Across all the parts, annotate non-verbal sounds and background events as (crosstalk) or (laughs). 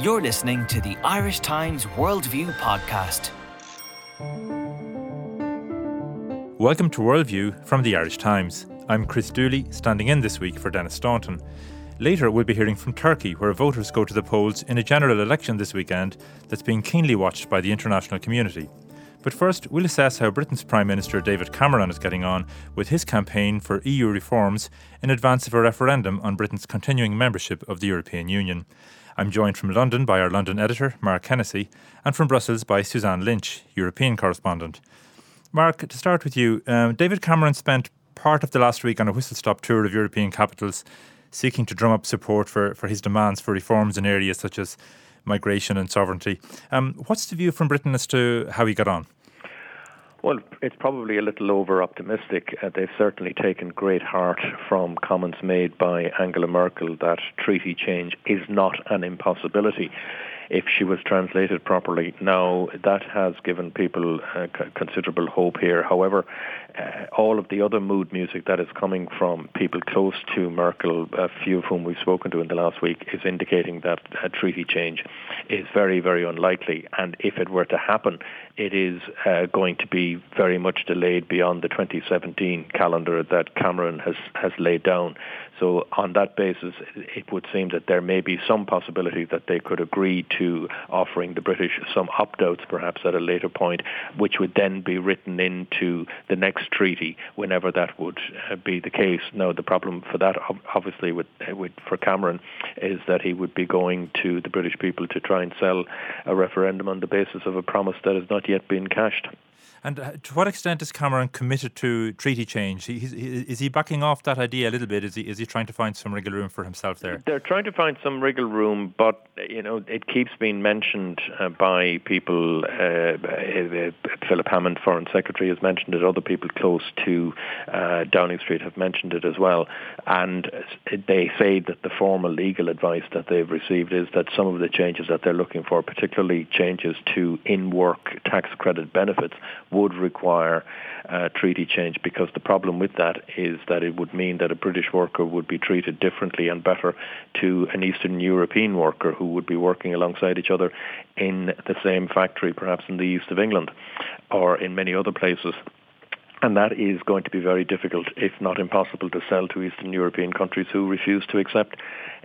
You're listening to the Irish Times Worldview podcast. Welcome to Worldview from the Irish Times. I'm Chris Dooley, standing in this week for Denis Staunton. Later, we'll be hearing from Turkey, where voters go to the polls in a general election this weekend that's being keenly watched by the international community. But first, we'll assess how Britain's Prime Minister David Cameron is getting on with his campaign for EU reforms in advance of a referendum on Britain's continuing membership of the European Union. I'm joined from London by our London editor, Mark Hennessy, and from Brussels by Suzanne Lynch, European correspondent. Mark, to start with you, um, David Cameron spent part of the last week on a whistle stop tour of European capitals, seeking to drum up support for, for his demands for reforms in areas such as migration and sovereignty. Um, what's the view from Britain as to how he got on? Well, it's probably a little over optimistic. Uh, they've certainly taken great heart from comments made by Angela Merkel that treaty change is not an impossibility if she was translated properly. Now, that has given people uh, c- considerable hope here. However, uh, all of the other mood music that is coming from people close to Merkel, a few of whom we've spoken to in the last week, is indicating that a treaty change is very, very unlikely. And if it were to happen, it is uh, going to be very much delayed beyond the 2017 calendar that Cameron has, has laid down. So on that basis, it would seem that there may be some possibility that they could agree to offering the British some opt-outs perhaps at a later point, which would then be written into the next treaty whenever that would uh, be the case. Now, the problem for that, obviously, with, with, for Cameron, is that he would be going to the British people to try and sell a referendum on the basis of a promise that has not yet been cashed. And uh, to what extent is Cameron committed to treaty change? He, is he backing off that idea a little bit? Is he is he trying to find some wriggle room for himself there? They're trying to find some wriggle room, but you know it keeps being mentioned uh, by people. Uh, uh Philip Hammond, Foreign Secretary, has mentioned it. Other people close to uh, Downing Street have mentioned it as well. And they say that the formal legal advice that they've received is that some of the changes that they're looking for, particularly changes to in-work tax credit benefits, would require uh, treaty change because the problem with that is that it would mean that a British worker would be treated differently and better to an Eastern European worker who would be working alongside each other in the same factory, perhaps in the east of England or in many other places. And that is going to be very difficult, if not impossible, to sell to Eastern European countries who refuse to accept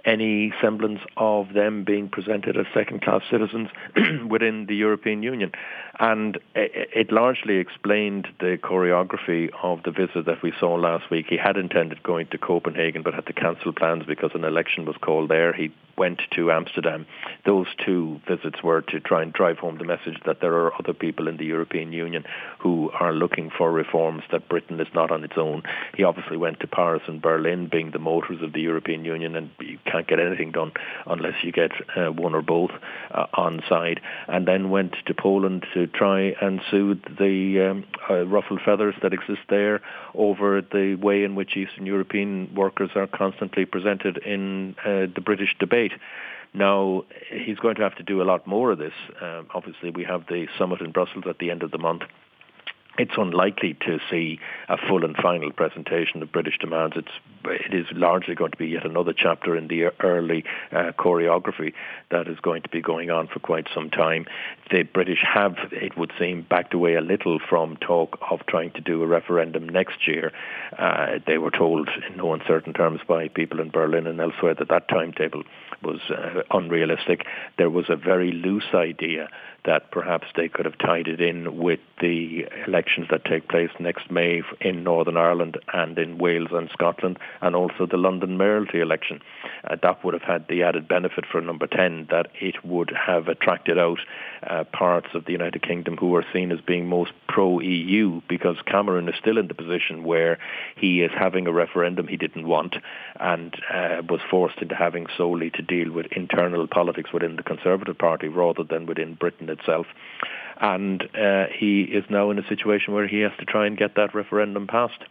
any semblance of them being presented as second-class citizens (clears throat) within the European Union. And it largely explained the choreography of the visit that we saw last week. He had intended going to Copenhagen but had to cancel plans because an election was called there. He went to Amsterdam. Those two visits were to try and drive home the message that there are other people in the European Union who are looking for reforms, that Britain is not on its own. He obviously went to Paris and Berlin, being the motors of the European Union, and you can't get anything done unless you get uh, one or both uh, on side. And then went to Poland to try and soothe the um, uh, ruffled feathers that exist there over the way in which Eastern European workers are constantly presented in uh, the British debate. Now, he's going to have to do a lot more of this. Um, obviously, we have the summit in Brussels at the end of the month it's unlikely to see a full and final presentation of British demands. It's it is largely going to be yet another chapter in the early uh, choreography that is going to be going on for quite some time. The British have, it would seem, backed away a little from talk of trying to do a referendum next year. Uh, they were told in no uncertain terms by people in Berlin and elsewhere that that timetable was uh, unrealistic. There was a very loose idea that perhaps they could have tied it in with the elections that take place next May in Northern Ireland and in Wales and Scotland, and also the London mayoralty election. Uh, that would have had the added benefit for number 10 that it would have attracted out uh, parts of the United Kingdom who are seen as being most pro-EU because Cameron is still in the position where he is having a referendum he didn't want and uh, was forced into having solely to deal with internal politics within the Conservative Party rather than within Britain itself. And uh, he is now in a situation where he has to try and get that referendum passed.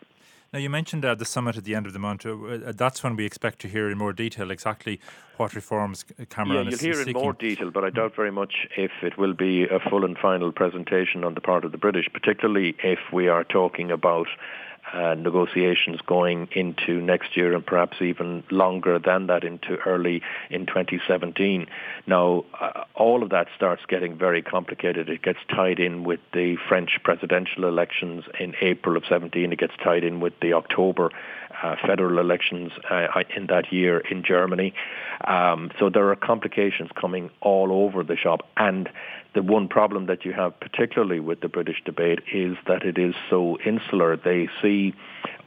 Now, you mentioned uh, the summit at the end of the month. Uh, uh that's when we expect to hear in more detail exactly what reforms Cameron yeah, you'll hear in more detail, but I doubt very much if it will be a full and final presentation on the part of the British, particularly if we are talking about uh, negotiations going into next year and perhaps even longer than that into early in 2017. Now, uh, all of that starts getting very complicated. It gets tied in with the French presidential elections in April of 17. It gets tied in with the October uh, federal elections uh, in that year in Germany. Um, so there are complications coming all over the shop. And the one problem that you have, particularly with the British debate, is that it is so insular. They see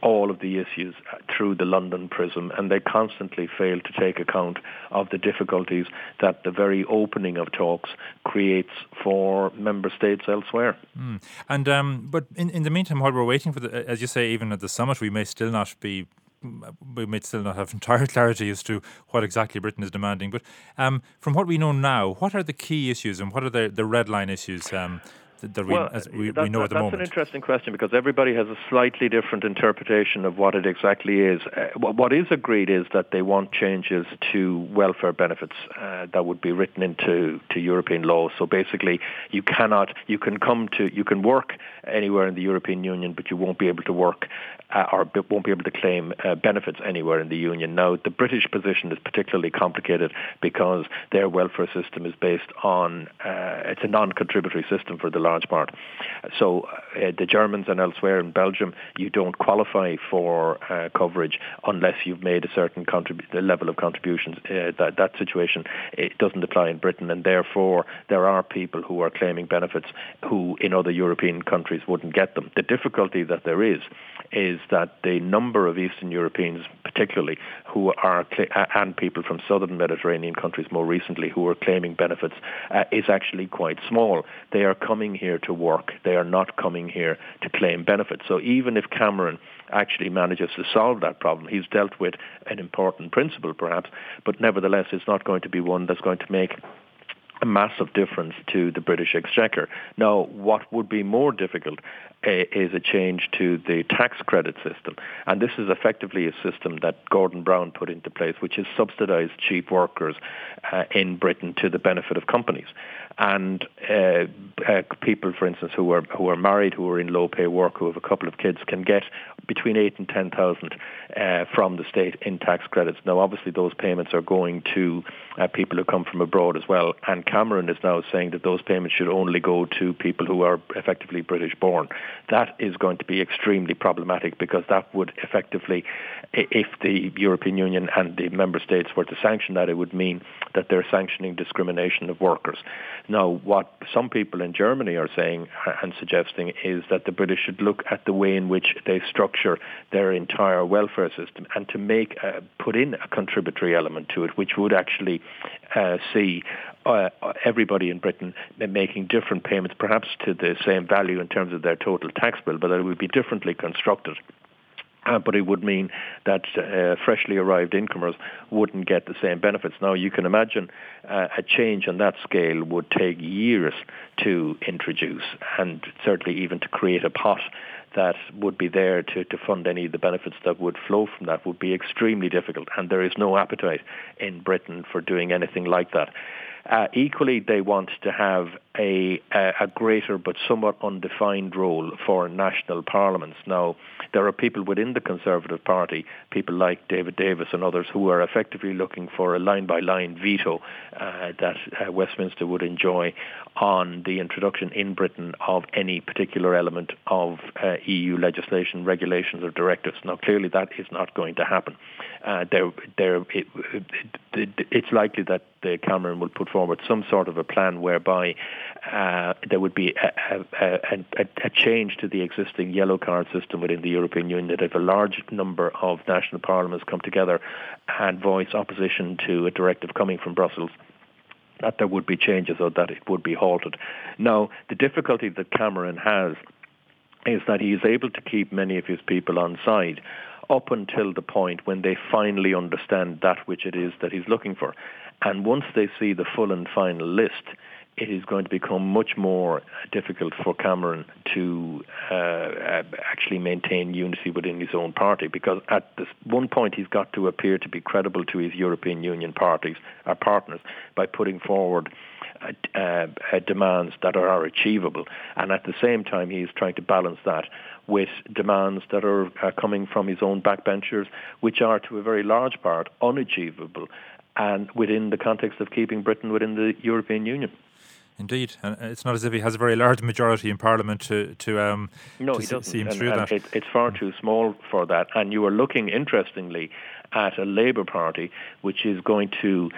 all of the issues through the London prism, and they constantly fail to take account of the difficulties that the very opening of talks creates for member states elsewhere. Mm. And um, but in, in the meantime, while we're waiting for the, as you say, even at the summit, we may still not be we may still not have (laughs) entire clarity as to what exactly Britain is demanding. But um, from what we know now, what are the key issues and what are the, the red line issues um, that we, well, we, that, we know that, at the that's moment? an interesting question because everybody has a slightly different interpretation of what it exactly is. Uh, what is agreed is that they want changes to welfare benefits uh, that would be written into to European law. So basically, you cannot, you can come to, you can work anywhere in the European Union, but you won't be able to work uh, or won't be able to claim uh, benefits anywhere in the Union. Now, the British position is particularly complicated because their welfare system is based on, uh, it's a non-contributory system for the large part. So uh, the Germans and elsewhere in Belgium, you don't qualify for uh, coverage unless you've made a certain contrib- level of contributions. Uh, that, that situation it doesn't apply in Britain, and therefore there are people who are claiming benefits who in other European countries wouldn't get them. The difficulty that there is is that the number of Eastern Europeans, particularly, who are and people from southern Mediterranean countries more recently who are claiming benefits, uh, is actually quite small. They are coming here to work. They are not coming here to claim benefits. So even if Cameron actually manages to solve that problem, he's dealt with an important principle, perhaps, but nevertheless, it's not going to be one that's going to make a massive difference to the British Exchequer. Now, what would be more difficult uh, is a change to the tax credit system. And this is effectively a system that Gordon Brown put into place, which is subsidized cheap workers uh, in Britain to the benefit of companies. And uh, people, for instance, who are who are married, who are in low pay work, who have a couple of kids, can get between eight and ten thousand uh, from the state in tax credits. Now, obviously, those payments are going to people who come from abroad as well. And Cameron is now saying that those payments should only go to people who are effectively British born that is going to be extremely problematic because that would effectively, if the European Union and the member states were to sanction that, it would mean that they're sanctioning discrimination of workers. Now, what some people in Germany are saying and suggesting is that the British should look at the way in which they structure their entire welfare system and to make uh, put in a contributory element to it, which would actually uh, see uh, everybody in Britain making different payments, perhaps to the same value in terms of their total tax bill, but it would be differently constructed. Uh, but it would mean that uh, freshly arrived incomers wouldn't get the same benefits. Now, you can imagine uh, a change on that scale would take years to introduce and certainly even to create a pot that would be there to, to fund any of the benefits that would flow from that would be extremely difficult. And there is no appetite in Britain for doing anything like that. Uh, equally, they want to have a, a, greater but somewhat undefined role for national parliaments. Now, there are people within the Conservative Party, people like David Davis and others, who are effectively looking for a line-by-line veto uh, that uh, Westminster would enjoy on the introduction in Britain of any particular element of uh, EU legislation, regulations or directives. Now, clearly that is not going to happen. Uh, there, there, it, it, it's likely that the Cameron will put forward some sort of a plan whereby uh, there would be a, a, a, a, change to the existing yellow card system within the European Union, that if a large number of national parliaments come together and voice opposition to a directive coming from Brussels, that there would be changes or that it would be halted. Now, the difficulty that Cameron has is that he is able to keep many of his people on side up until the point when they finally understand that which it is that he's looking for. And once they see the full and final list, it is going to become much more difficult for Cameron to uh, uh, actually maintain unity within his own party because at this one point he's got to appear to be credible to his European Union parties, our partners, by putting forward uh, uh, demands that are achievable. And at the same time, he's trying to balance that with demands that are uh, coming from his own backbenchers, which are to a very large part unachievable and within the context of keeping Britain within the European Union. Indeed, and it's not as if he has a very large majority in Parliament to to um no, to he doesn't. see him and, through and that. It, it's far too small for that. And you are looking, interestingly, at a Labour Party which is going to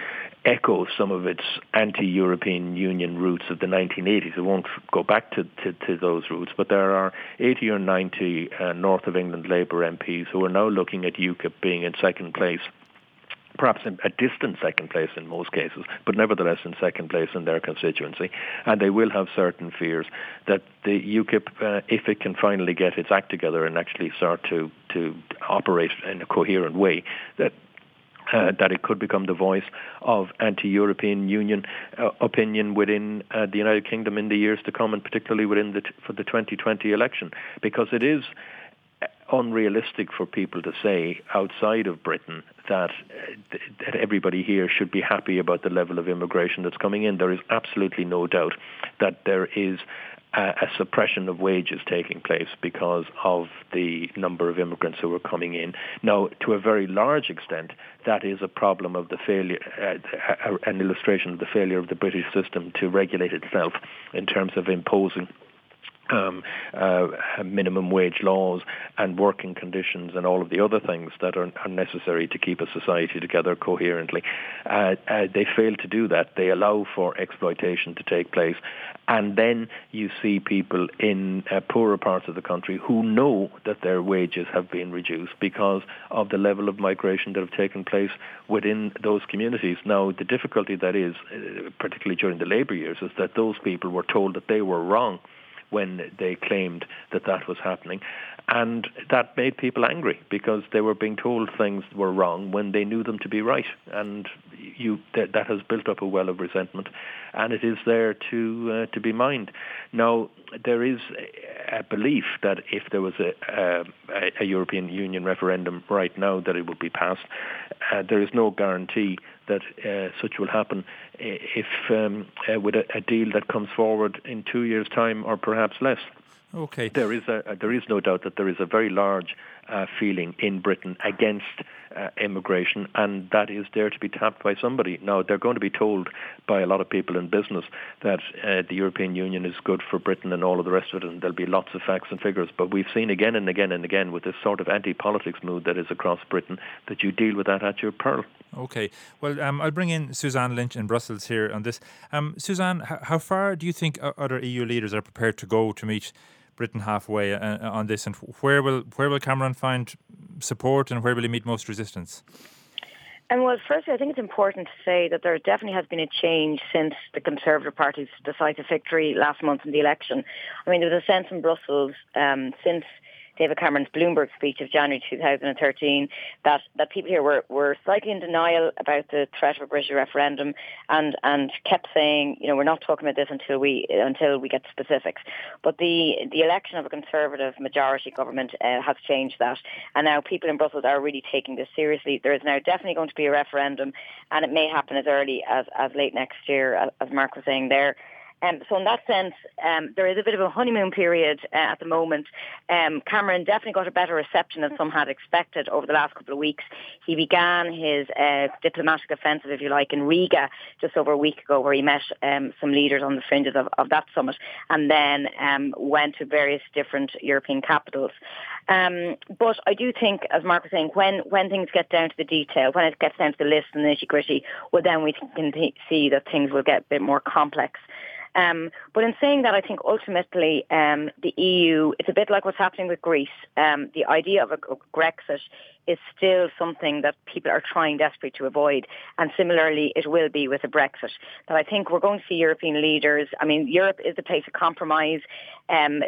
echo some of its anti-European Union roots of the 1980s. It won't go back to, to, to those roots, but there are 80 or 90 uh, North of England Labour MPs who are now looking at UKIP being in second place perhaps a distant second place in most cases, but nevertheless in second place in their constituency. And they will have certain fears that the UKIP, uh, if it can finally get its act together and actually start to, to operate in a coherent way, that uh, that it could become the voice of anti-European Union uh, opinion within uh, the United Kingdom in the years to come, and particularly within the t- for the 2020 election, because it is unrealistic for people to say outside of Britain that uh, that everybody here should be happy about the level of immigration that's coming in. There is absolutely no doubt that there is a, suppression of wages taking place because of the number of immigrants who are coming in. Now, to a very large extent, that is a problem of the failure, uh, an illustration of the failure of the British system to regulate itself in terms of imposing um, uh, minimum wage laws and working conditions and all of the other things that are, are necessary to keep a society together coherently. Uh, uh, they fail to do that. They allow for exploitation to take place. And then you see people in uh, poorer parts of the country who know that their wages have been reduced because of the level of migration that have taken place within those communities. Now, the difficulty that is, uh, particularly during the labour years, is that those people were told that they were wrong when they claimed that that was happening. And that made people angry because they were being told things were wrong when they knew them to be right. And you, that, that has built up a well of resentment, and it is there to uh, to be mined. Now, there is a belief that if there was a, a, European Union referendum right now, that it would be passed. Uh, there is no guarantee that uh, such will happen if um, uh, with a, a, deal that comes forward in two years' time or perhaps less. Okay. There is a, there is no doubt that there is a very large uh, feeling in Britain against uh, immigration, and that is there to be tapped by somebody. Now, they're going to be told by a lot of people in business that uh, the European Union is good for Britain and all of the rest of it, and there'll be lots of facts and figures. But we've seen again and again and again with this sort of anti-politics mood that is across Britain that you deal with that at your peril. Okay. Well, um, I'll bring in Suzanne Lynch in Brussels here on this. Um, Suzanne, h- how far do you think other EU leaders are prepared to go to meet Britain halfway uh, uh, on this, and where will where will Cameron find support, and where will he meet most resistance? And well, firstly, I think it's important to say that there definitely has been a change since the Conservative Party's decisive victory last month in the election. I mean, there was a sense in Brussels um, since David Cameron's Bloomberg speech of January 2013 that, that people here were, were slightly in denial about the threat of a British referendum and, and kept saying, you know, we're not talking about this until we until we get specifics. But the the election of a Conservative majority government uh, has changed that, and now people in Brussels are really taking this seriously. There is now definitely going to be a referendum, and it may happen as early as, as late next year, as Mark was saying there. Um, so in that sense, um, there is a bit of a honeymoon period uh, at the moment. Um, Cameron definitely got a better reception than some had expected over the last couple of weeks. He began his uh, diplomatic offensive, if you like, in Riga just over a week ago, where he met um, some leaders on the fringes of, of that summit, and then um, went to various different European capitals. Um, but I do think, as Mark was saying, when, when things get down to the detail, when it gets down to the list and the nitty gritty, well, then we can see that things will get a bit more complex. Um, but in saying that, I think ultimately um, the EU, it's a bit like what's happening with Greece. Um, the idea of a, Grexit is still something that people are trying desperately to avoid. And similarly, it will be with a Brexit. That I think we're going to see European leaders. I mean, Europe is the place of compromise. Um,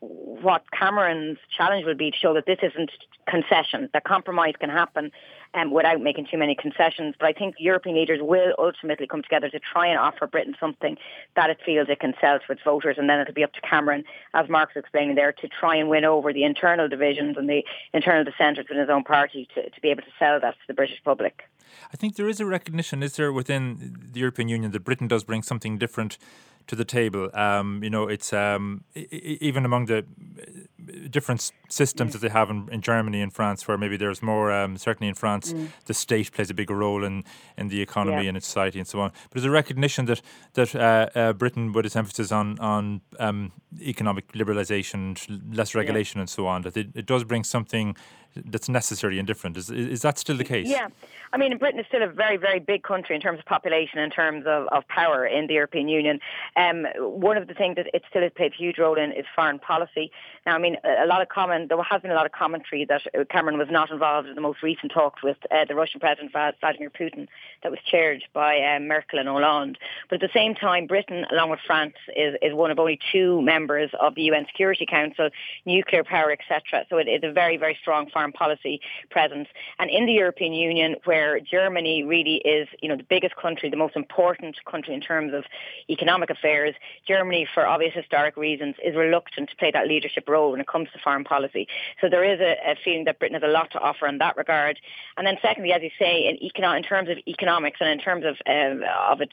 what Cameron's challenge will be to show that this isn't concession, that compromise can happen um, without making too many concessions. But I think European leaders will ultimately come together to try and offer Britain something that it feels it can sell to its voters, and then it'll be up to Cameron, as Mark's explaining there, to try and win over the internal divisions and the internal dissenters within his own party to, to be able to sell that to the British public. I think there is a recognition, is there, within the European Union that Britain does bring something different to the table. Um, you know, it's um, even among the different systems that they have in, in Germany and France, where maybe there's more. Um, certainly in France, mm. the state plays a bigger role in, in the economy yeah. and its society and so on. But there's a recognition that that uh, uh, Britain, with its emphasis on on um, economic liberalisation, less regulation, yeah. and so on, that it, it does bring something that's necessary and different. Is is that still the case? Yeah, I mean, Britain is still a very very big country in terms of population, in terms of, of power in the European Union. Um, one of the things that it still has played a huge role in is foreign policy. Now, I mean, a lot of comment there has been a lot of commentary that Cameron was not involved in the most recent talks with uh, the Russian President Vladimir Putin that was chaired by uh, Merkel and Hollande. But at the same time, Britain, along with France, is, is one of only two members of the UN Security Council, nuclear power, etc. So it is a very very strong foreign policy presence. And in the European Union, where Germany really is, you know, the biggest country, the most important country in terms of economic affairs, Germany, for obvious historic reasons, is reluctant to play that leadership role when it comes to foreign policy. So there is a, a feeling that Britain has a lot to offer in that regard. And then secondly, as you say, in, econo- in terms of economics and in terms of uh, of its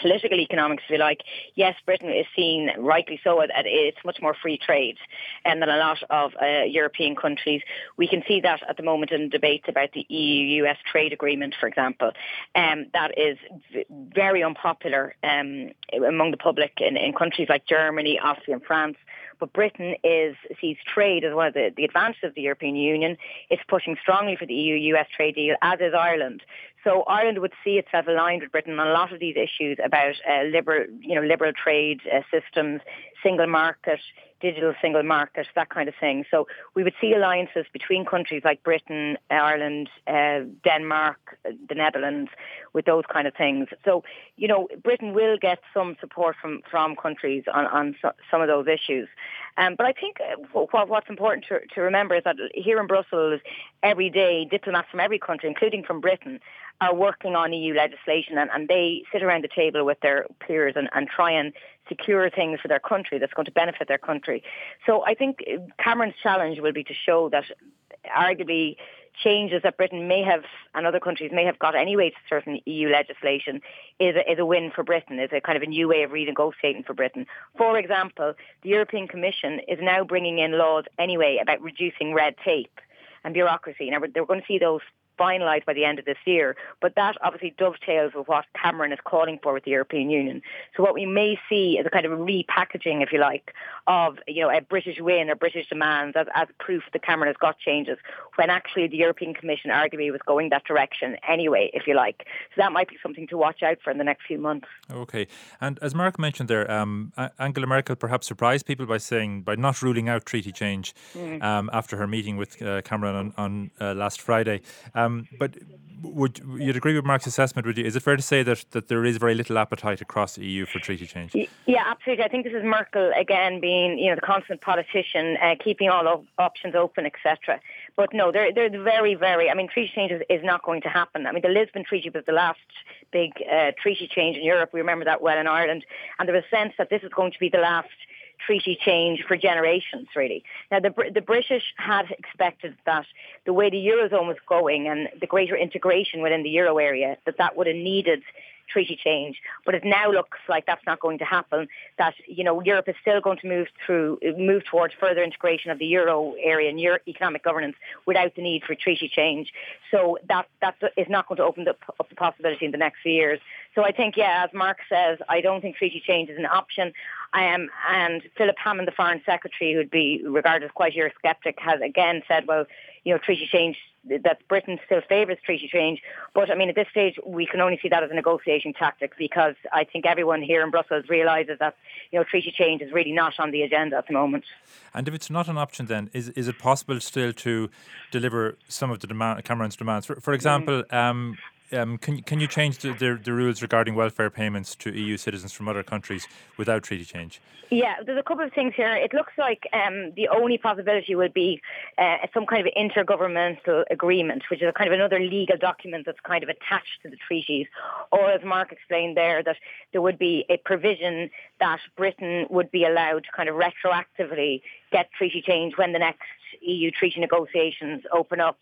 political economics, if you like, yes, Britain is seen rightly so that it's much more free trade um, than a lot of uh, European countries. We can see that at the moment in debates about the EU-US trade agreement, for example. Um, that is v- very unpopular um, among the public in, in countries like Germany, Austria and France. But Britain is sees trade as one of the, the advantages of the European Union. It's pushing strongly for the EU-US trade deal, as is Ireland. So Ireland would see itself aligned with Britain on a lot of these issues about uh, liberal, you know, liberal trade uh, systems, single market, digital single market, that kind of thing. So we would see alliances between countries like Britain, Ireland, uh, Denmark, the Netherlands, with those kind of things. So, you know, Britain will get some support from, from countries on, on so, some of those issues. Um, but I think uh, what's important to, to remember is that here in Brussels, every day, diplomats from every country, including from Britain, are working on EU legislation and, and they sit around the table with their peers and, and try and secure things for their country that's going to benefit their country. So I think Cameron's challenge will be to show that arguably changes that Britain may have and other countries may have got anyway to certain EU legislation is a, is a win for Britain, is a kind of a new way of renegotiating for Britain. For example, the European Commission is now bringing in laws anyway about reducing red tape and bureaucracy. Now, they're going to see those finalised by the end of this year. But that obviously dovetails with what Cameron is calling for with the European Union. So what we may see is a kind of repackaging, if you like, of you know a British win or British demands as, as proof that Cameron has got changes, when actually the European Commission arguably was going that direction anyway, if you like. So that might be something to watch out for in the next few months. Okay, and as Mark mentioned there, um, Angela Merkel perhaps surprised people by saying by not ruling out treaty change mm. um, after her meeting with uh, Cameron on, on uh, last Friday. Um, um, but would you'd agree with Mark's assessment? Would you? Is it fair to say that, that there is very little appetite across the EU for treaty change? Yeah, absolutely. I think this is Merkel again being you know the constant politician, uh, keeping all options open, etc. But no, they're they're very very. I mean, treaty change is, is, not going to happen. I mean, the Lisbon Treaty was the last big uh, treaty change in Europe. We remember that well in Ireland, and there was a sense that this is going to be the last treaty change for generations, really. Now, the, the British had expected that the way the Eurozone was going and the greater integration within the Euro area, that that would have needed treaty change. But it now looks like that's not going to happen. That you know Europe is still going to move through move towards further integration of the euro area and Euro economic governance without the need for treaty change. So that that is not going to open up, up the possibility in the next few years. So I think, yeah, as Mark says, I don't think treaty change is an option. And Philip Hammond, the Foreign Secretary, who'd be regarded as quite a Eurosceptic, has again said, well, you know, treaty change, that Britain still favours treaty change. But I mean, at this stage, we can only see that as a negotiation tactic because I think everyone here in Brussels realises that, you know, treaty change is really not on the agenda at the moment. And if it's not an option, then is is it possible still to deliver some of the demand, Cameron's demands? For, for example, mm. um, um, can can you change the, the, the, rules regarding welfare payments to EU citizens from other countries without treaty change? Yeah, there's a couple of things here. It looks like um, the only possibility would be uh, some kind of intergovernmental agreement, which is a kind of another legal document that's kind of attached to the treaties. Or, as Mark explained there, that there would be a provision that Britain would be allowed to kind of retroactively get treaty change when the next EU treaty negotiations open up.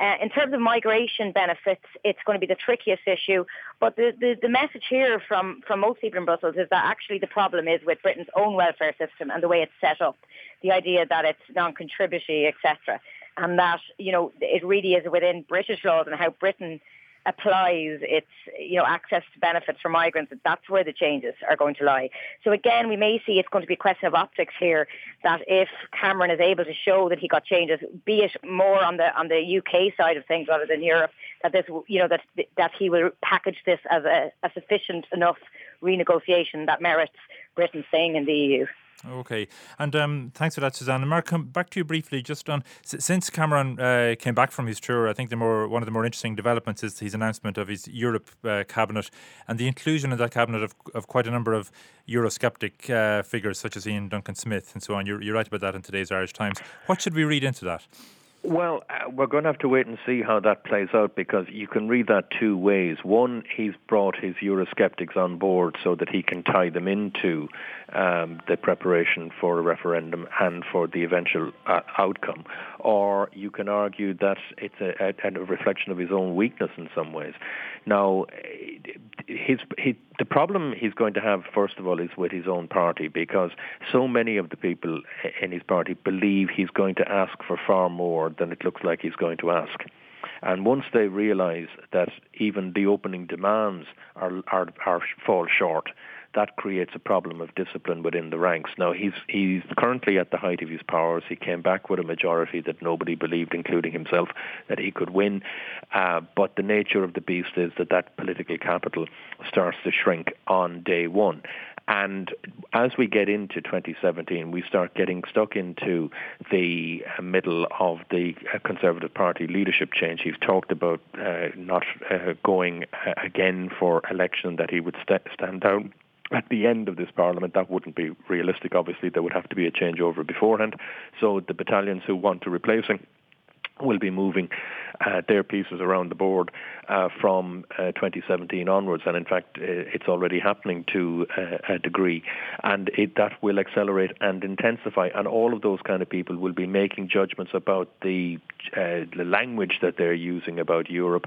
Uh, in terms of migration benefits, it's going to be the trickiest issue. But the, the, the, message here from, from most people in Brussels is that actually the problem is with Britain's own welfare system and the way it's set up. The idea that it's non-contributory, etc. And that, you know, it really is within British laws and how Britain applies its you know access to benefits for migrants that's where the changes are going to lie. So again we may see it's going to be a question of optics here that if Cameron is able to show that he got changes be it more on the on the UK side of things rather than Europe that this you know that that he will package this as a, a sufficient enough renegotiation that merits Britain staying in the EU Okay, and um, thanks for that, Suzanne. Mark, come back to you briefly. Just on since Cameron uh, came back from his tour, I think the more one of the more interesting developments is his announcement of his Europe uh, cabinet and the inclusion in that cabinet of, of quite a number of Eurosceptic uh, figures such as Iain Duncan Smith and so on. You're, you're right about that in today's Irish Times. What should we read into that? Well, uh, we're going to have to wait and see how that plays out because you can read that two ways. One, he's brought his Eurosceptics on board so that he can tie them into um, the preparation for a referendum and for the eventual uh, outcome. Or you can argue that it's a, a, a, reflection of his own weakness in some ways. Now, his, he, the problem he's going to have, first of all, is with his own party because so many of the people in his party believe he's going to ask for far more than it looks like he's going to ask. And once they realise that even the opening demands are, are, are fall short, that creates a problem of discipline within the ranks. Now he's he's currently at the height of his powers. He came back with a majority that nobody believed, including himself, that he could win. Uh, but the nature of the beast is that that political capital starts to shrink on day one. And as we get into 2017, we start getting stuck into the middle of the Conservative Party leadership change. He's talked about uh, not uh, going uh, again for election, that he would st- stand down at the end of this parliament, that wouldn't be realistic. Obviously, there would have to be a changeover beforehand. So the battalions who want to replace him will be moving uh, their pieces around the board uh, from uh, 2017 onwards, and in fact, uh, it's already happening to uh, a degree, and it, that will accelerate and intensify. And all of those kind of people will be making judgments about the, uh, the language that they're using about Europe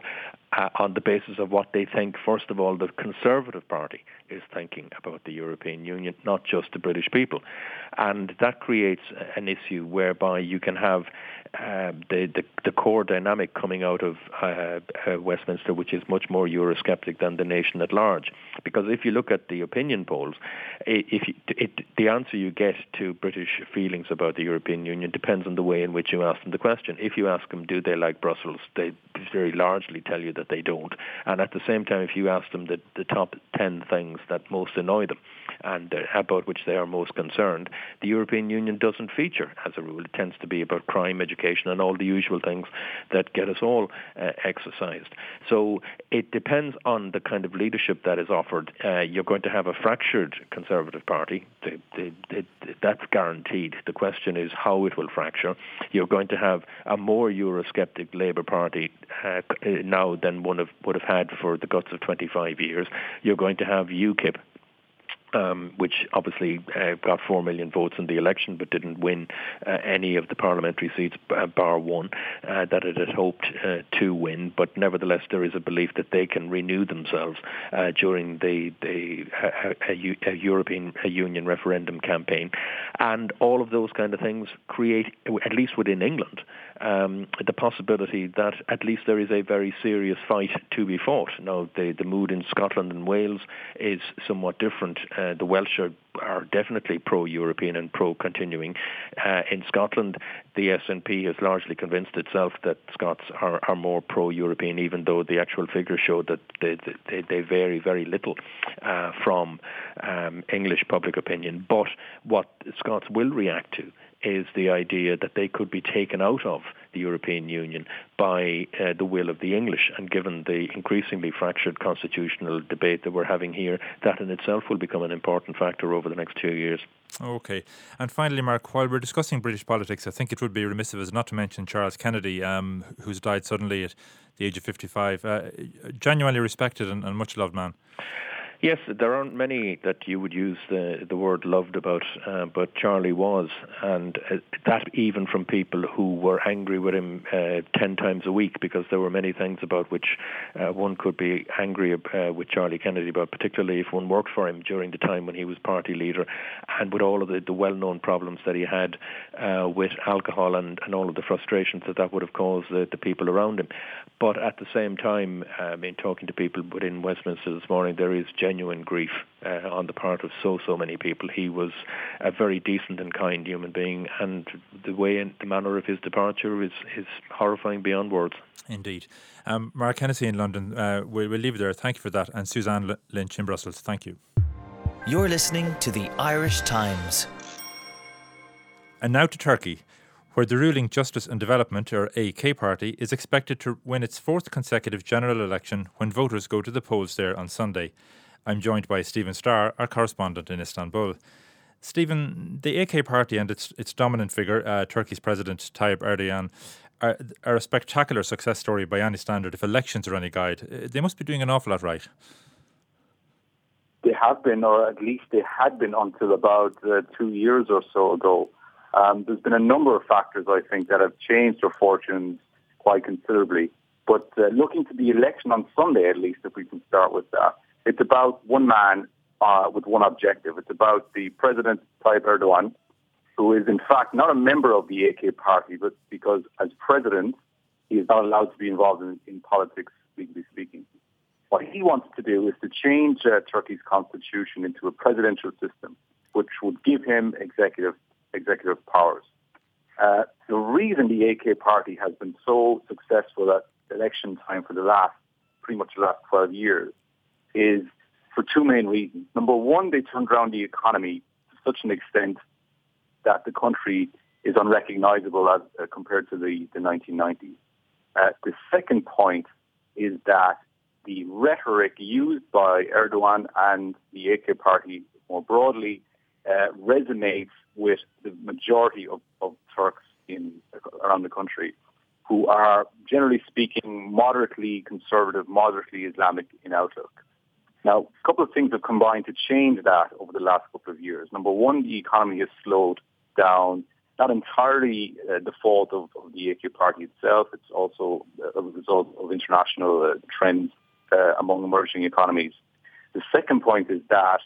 uh, on the basis of what they think, first of all, the Conservative Party is thinking about the European Union, not just the British people. And that creates an issue whereby you can have uh, the, the, the core dynamic coming out of uh, uh, Westminster, which is much more Eurosceptic than the nation at large. Because if you look at the opinion polls, if you, it, the answer you get to British feelings about the European Union depends on the way in which you ask them the question. If you ask them, do they like Brussels, they very largely tell you that they don't. And at the same time, if you ask them the, the top 10 things that most annoy them and uh, about which they are most concerned, the European Union doesn't feature as a rule. It tends to be about crime, education, and all the usual things that get us all uh, exercised. So it depends on the kind of leadership that is offered. Uh, you're going to have a fractured Conservative Party. The, the, the, that's guaranteed. The question is how it will fracture. You're going to have a more Eurosceptic Labour Party uh, now than one of, would have had for the guts of 25 years. You're going to have UKIP um, which obviously uh, got four million votes in the election but didn't win uh, any of the parliamentary seats, uh, bar one, uh, that it had hoped uh, to win. But nevertheless, there is a belief that they can renew themselves uh, during the, the a, a European Union referendum campaign. And all of those kind of things create, at least within England, um, the possibility that at least there is a very serious fight to be fought. Now, the, the mood in Scotland and Wales is somewhat different. Uh, the Welsh are, are definitely pro-European and pro-continuing. Uh, in Scotland, the SNP has largely convinced itself that Scots are, are more pro-European, even though the actual figures show that they, they, they vary very little uh, from um, English public opinion. But what Scots will react to is the idea that they could be taken out of the European Union by uh, the will of the English. And given the increasingly fractured constitutional debate that we're having here, that in itself will become an important factor over the next two years. Okay. And finally, Mark, while we're discussing British politics, I think it would be remiss of us not to mention Charles Kennedy, um, who's died suddenly at the age of 55. Uh, genuinely respected and, and much loved man. Yes, there aren't many that you would use the the word loved about, uh, but Charlie was, and uh, that even from people who were angry with him uh, ten times a week, because there were many things about which uh, one could be angry uh, with Charlie Kennedy about, particularly if one worked for him during the time when he was party leader, and with all of the, the well-known problems that he had uh, with alcohol and, and all of the frustrations that that would have caused the, the people around him. But at the same time, um, in talking to people within Westminster this morning, there is genuine grief uh, on the part of so so many people. He was a very decent and kind human being, and the way and the manner of his departure is is horrifying beyond words. Indeed, um, Mark Hennessy in London. Uh, we'll, we'll leave it there. Thank you for that, and Suzanne Lynch in Brussels. Thank you. You're listening to the Irish Times. And now to Turkey where the ruling Justice and Development, or AK party, is expected to win its fourth consecutive general election when voters go to the polls there on Sunday. I'm joined by Stephen Starr, our correspondent in Istanbul. Stephen, the AK party and its its dominant figure, uh, Turkey's President Tayyip Erdogan, are, are, a spectacular success story by any standard. If elections are any guide, uh, they must be doing an awful lot right. They have been, or at least they had been until about uh, two years or so ago. Um, there's been a number of factors, I think, that have changed their fortunes quite considerably. But uh, looking to the election on Sunday, at least, if we can start with that, it's about one man uh, with one objective. It's about the President Tayyip Erdogan, who is in fact not a member of the AK party, but because as president, he is not allowed to be involved in, in politics, legally speaking. What he wants to do is to change uh, Turkey's constitution into a presidential system, which would give him executive executive powers. Uh, the reason the AK party has been so successful at election time for the last, pretty much the last 12 years, is for two main reasons. Number one, they turned around the economy to such an extent that the country is unrecognizable as uh, compared to the, the 1990s. Uh, the second point is that the rhetoric used by Erdogan and the AK party more broadly uh, resonates with the majority of, of Turks in around the country, who are generally speaking moderately conservative, moderately Islamic in outlook. Now, a couple of things have combined to change that over the last couple of years. Number one, the economy has slowed down, not entirely uh, the fault of, of, the AK party itself. It's also a result of international uh, trends uh, among emerging economies. The second point is that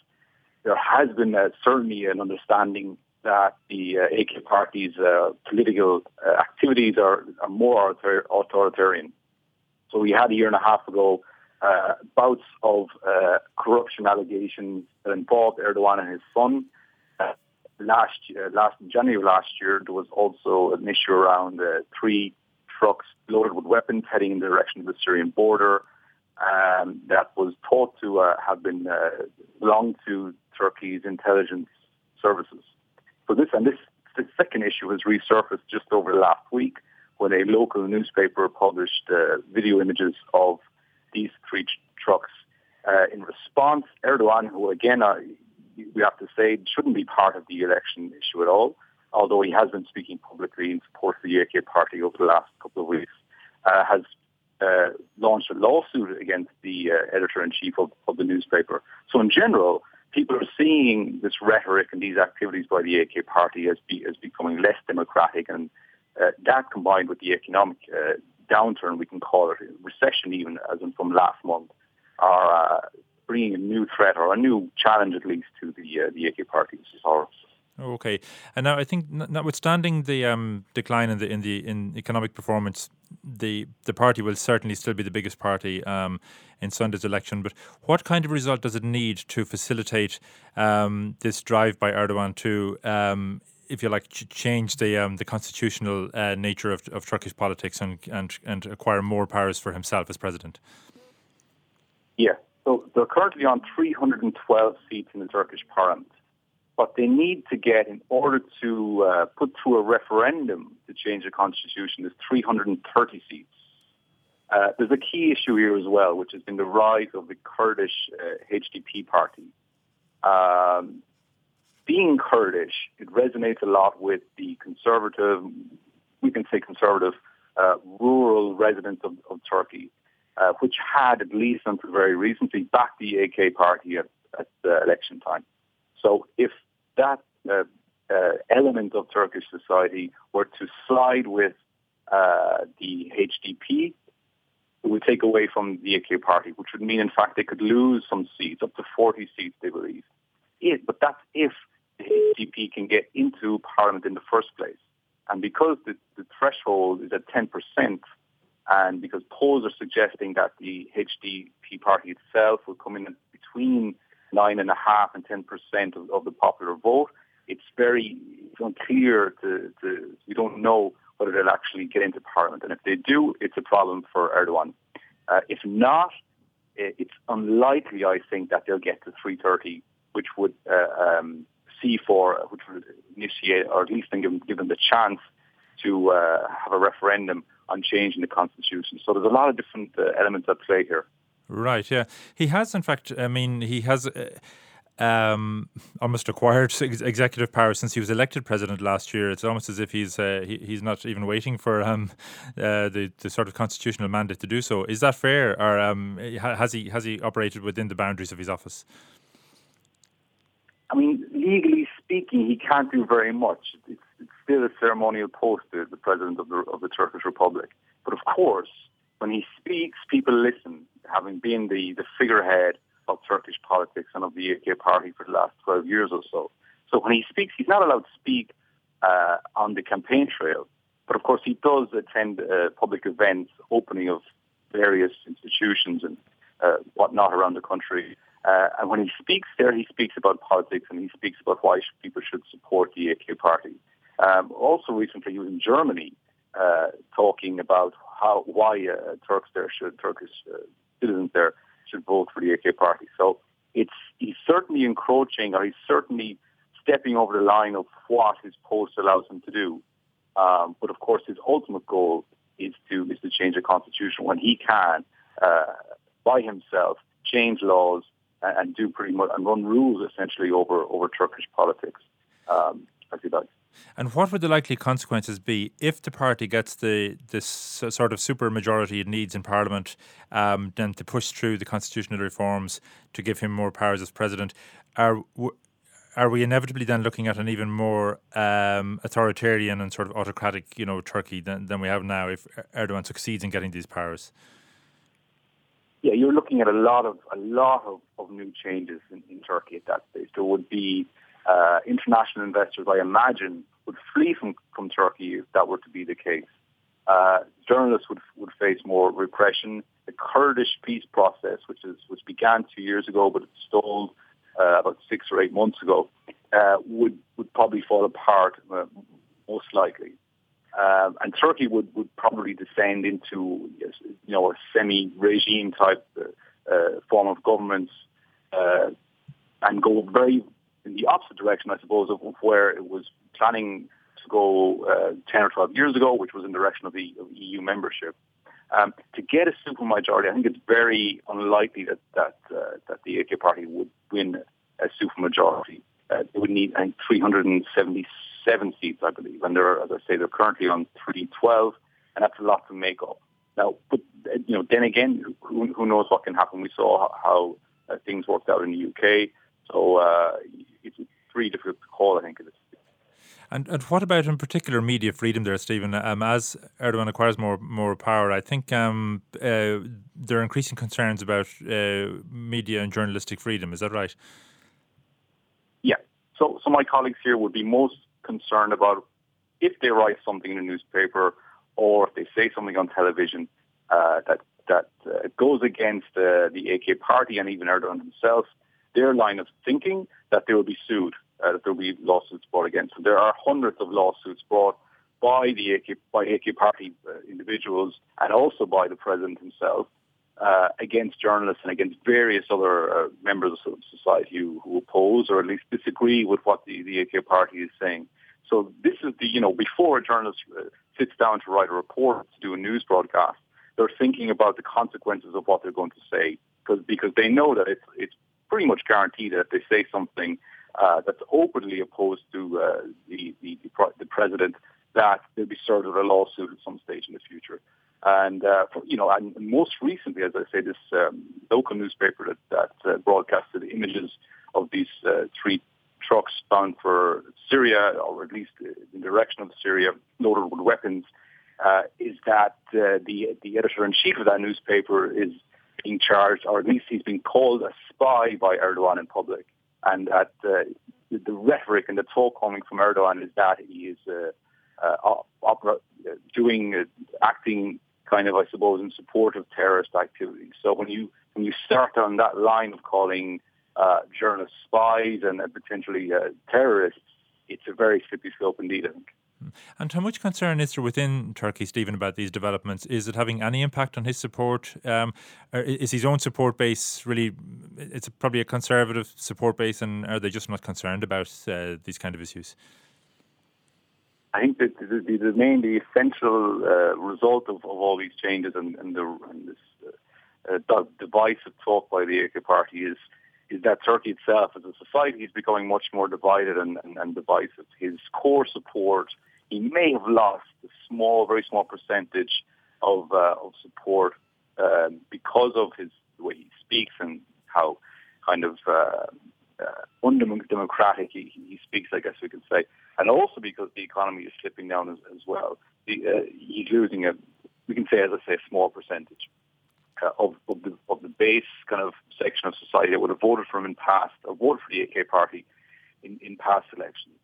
there has been uh, certainly an understanding that the uh, AK party's uh, political activities are, are more authoritarian. So we had a year and a half ago uh, bouts of uh, corruption allegations that involved Erdogan and his son. last year, last January last year, there was also an issue around three trucks loaded with weapons heading in the direction of the Syrian border um, that was thought to uh, have been uh, belonged to Turkey's intelligence services. So this and this the second issue was resurfaced just over the last week when a local newspaper published uh, video images of these three trucks. Uh, in response, Erdogan, who again uh, we have to say shouldn't be part of the election issue at all, although he has been speaking publicly in support of the AK party over the last couple of weeks, uh, has uh, launched a lawsuit against the uh, editor-in-chief of, of, the newspaper. So in general, people are seeing this rhetoric and these activities by the AK party as, be, as becoming less democratic, and uh, that combined with the economic downturn, we can call it recession even, as in from last month, are uh, bringing a new threat or a new challenge at least to the uh, the AK party's or Okay, and now I think, notwithstanding the um, decline in the in the in economic performance, the the party will certainly still be the biggest party um, in Sunday's election. But what kind of result does it need to facilitate um, this drive by Erdogan to, um, if you like, ch- change the um, the constitutional uh, nature of, of Turkish politics and, and and acquire more powers for himself as president? Yeah, so they're currently on 312 seats in the Turkish parliament what they need to get in order to uh, put through a referendum to change the constitution is 330 seats. Uh, there's a key issue here as well, which has been the rise of the Kurdish uh, HDP party. Um, being Kurdish, it resonates a lot with the conservative, we can say conservative, uh, rural residents of, of Turkey. uh, which had, at least until very recently, backed the AK party at, at election time. So if that uh, uh, element of Turkish society were to side with uh, the HDP, it would take away from the AK party, which would mean, in fact, they could lose some seats, up to 40 seats, they believe. If, but that's if the Can get into parliament in the first place. And because the, the threshold is at 10%, and because polls are suggesting that the HDP party itself will come in between 9.5 and 10% of, of the popular vote, it's very unclear to, to, we don't know whether they'll actually get into parliament. And if they do, it's a problem for Erdogan. Uh, if not, it's unlikely, I think, that they'll get to 330, which would uh, um, see for, which would initiate, or at least give, give them the chance to uh, have a referendum on changing the constitution. So there's a lot of different uh, elements at play here. Right. Yeah, he has. In fact, I mean, he has. Uh, um, almost acquired (laughs) executive power since he was elected president last year. It's almost as if he's uh, he, he's not even waiting for um, (laughs) uh, the the sort of constitutional mandate to do so. Is that fair, or um, has he has he operated within the boundaries of his office? I mean, legally speaking, he can't do very much. It's, it's still a ceremonial post, the president of the of the Turkish Republic. But of course, when he speaks, people listen. Having been the the figurehead of Turkish politics and of the AK party for the last 12 years or so. So when he speaks, he's not allowed to speak uh, on the campaign trail. But of course, he does attend uh, public events, opening of various institutions and uh, whatnot around the country. Uh, and when he speaks there, he speaks about politics and he speaks about why people should support the AK party. Um, also, recently, he was in Germany uh, talking about how why uh, Turks there should Turkish citizens there should vote for the AK party. So it's he's certainly encroaching, or he's certainly stepping over the line of what his post allows him to do. Um, but of course, his ultimate goal is to is to change the constitution when he can uh, by himself change laws and, do pretty much and run rules essentially over over Turkish politics um, as he does. And what would the likely consequences be if the party gets the this sort of super majority it needs in Parliament, um, then to push through the constitutional reforms to give him more powers as president? Are are we inevitably then looking at an even more um, authoritarian and sort of autocratic, you know, Turkey than, than we have now if Erdogan succeeds in getting these powers? Yeah, you're looking at a lot of a lot of, of new changes in, in Turkey at that stage. There would be uh, international investors, I imagine, would flee from, from Turkey if that were to be the case. Uh, journalists would would face more repression. The Kurdish peace process, which is which began two years ago but it stalled uh, about six or eight months ago, uh, would would probably fall apart uh, most likely. Um, and Turkey would, would probably descend into you know a semi-regime type uh, form of government and go very in the opposite direction, I suppose, of where it was planning to go uh, 10 or 12 years ago, which was in the direction of, the, of EU membership. Um, to get a supermajority, I think it's very unlikely that that, uh, that the AK party would win a supermajority. Uh, they would need, I think, 377 seats, I believe, and they're, as I say, they're currently on 312, and that's a lot to make up. Now, but you know, then again, who, who knows what can happen? We saw how, how uh, things worked out in the UK. So uh, it's very difficult to call, I think. And, and what about in particular media freedom there, Stephen? Um, as Erdogan acquires more more power, I think um, uh, there are increasing concerns about uh, media and journalistic freedom. Is that right? Yeah. So, so my colleagues here would be most concerned about if they write something in a newspaper or if they say something on television uh, that that uh, goes against uh, the AK party and even Erdogan himself their line of thinking that they will be sued, uh, that there will be lawsuits brought against them. There are hundreds of lawsuits brought by the AK, by AK party uh, individuals and also by the president himself uh, against journalists and against various other members of society who, who, oppose or at least disagree with what the, the AK party is saying. So this is the, you know, before a journalist uh, sits down to write a report, to do a news broadcast, they're thinking about the consequences of what they're going to say because because they know that it's it's pretty much guaranteed that if they say something uh, that's openly opposed to uh, the, the, the president, that they'll be served with a lawsuit at some stage in the future. And uh, for, you know, and most recently, as I say, this um, local newspaper that, that uh, broadcasted images of these uh, three trucks bound for Syria, or at least in the direction of Syria, loaded with weapons, uh, is that uh, the the editor in chief of that newspaper is being charged, or at least he's being called a spy by Erdogan in public, and that uh, the rhetoric and the talk coming from Erdogan is that he is uh, uh, opera, doing uh, acting kind of, I suppose, in support of terrorist activities. So when you when you start on that line of calling uh, journalists spies and uh, potentially uh, terrorists, it's a very slippery slope indeed. I think. And how much concern is there within Turkey, Stephen, about these developments? Is it having any impact on his support? Um, is his own support base really? It's probably a conservative support base, and are they just not concerned about uh, these kind of issues? I think that the, the, the main, the essential uh, result of, of all these changes and, and, the, and this uh, uh, divisive talk by the AK party is is that Turkey itself as a society is becoming much more divided and, and, and divisive. His core support, he may have lost a small, very small percentage of uh, of support um, because of his the way he speaks and how kind of uh, uh, undemocratic he, he speaks, I guess we could say and also because the economy is slipping down as, as well. The, uh, he's losing a, we can say, as I say, a small percentage uh, of, of, the, of the base kind of section of society that would have voted for him in past, or voted for the AK party in, in past elections.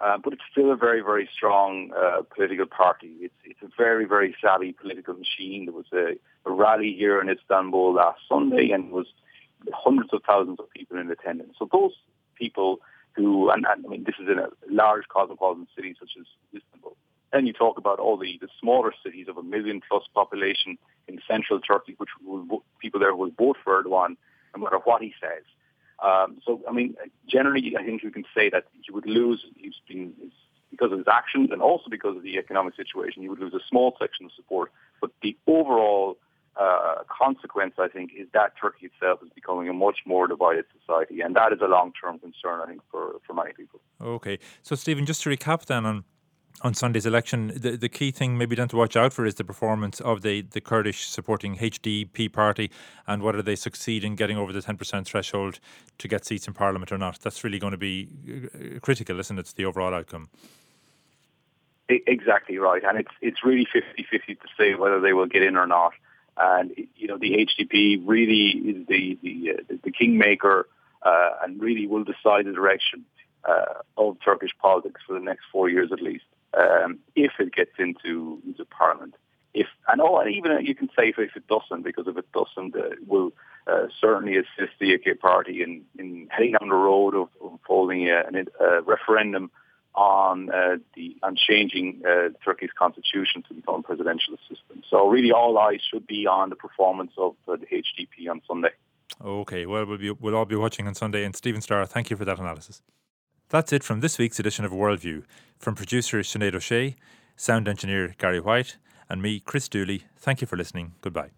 Uh, but it's still a very, very strong uh, political party. It's it's a very, very savvy political machine. There was a, a rally here in Istanbul last Sunday, and was hundreds of thousands of people in attendance. So those people who, and, and I mean, this is in a large cosmopolitan city such as Istanbul. Then you talk about all the, the smaller cities of a million plus population in central Turkey, which will, people there will vote for Erdogan no matter what he says. Um, so, I mean, generally, I think you can say that he would lose, he's been, because of his actions and also because of the economic situation, he would lose a small section of support. But the overall uh, consequence, I think, is that Turkey itself is becoming a much more divided society, and that is a long-term concern, I think, for, for many people. Okay, so Stephen, just to recap then on on Sunday's election, the, the key thing maybe then to watch out for is the performance of the, the Kurdish supporting HDP party and whether they succeed in getting over the 10% threshold to get seats in Parliament or not. That's really going to be uh, critical, isn't it, to the overall outcome? Exactly right. And it's, it's really 50-50 to say whether they will get in or not. And you know, the HDP really is the the, uh, the kingmaker uh, and really will decide the direction uh, of Turkish politics for the next four years at least, um, if it gets into into parliament. If and oh, even you can say if, if it doesn't, because if it doesn't, uh, it will uh, certainly assist the AK party in, in heading down the road of, of holding a, a referendum on uh, the on changing uh, Turkey's constitution to become a presidential system. So really, all eyes should be on the performance of uh, the HDP on Sunday. Okay, well, we'll, be, we'll all be watching on Sunday. And Stephen Starr, thank you for that analysis. That's it from this week's edition of Worldview. From producer Sinead O'Shea, sound engineer Gary White, and me, Chris Dooley, thank you for listening. Goodbye.